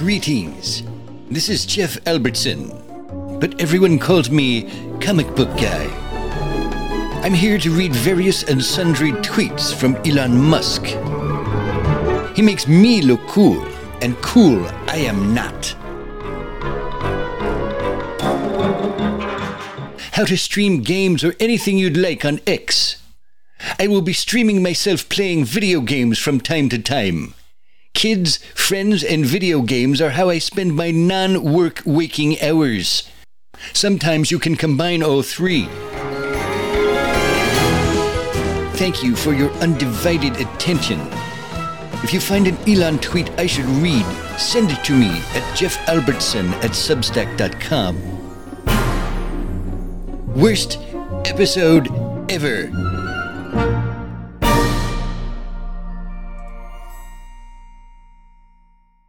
Greetings. This is Jeff Albertson, but everyone calls me Comic Book Guy. I'm here to read various and sundry tweets from Elon Musk. He makes me look cool, and cool I am not. How to stream games or anything you'd like on X. I will be streaming myself playing video games from time to time. Kids, friends, and video games are how I spend my non work waking hours. Sometimes you can combine all three. Thank you for your undivided attention. If you find an Elon tweet I should read, send it to me at jeffalbertson at substack.com. Worst episode ever.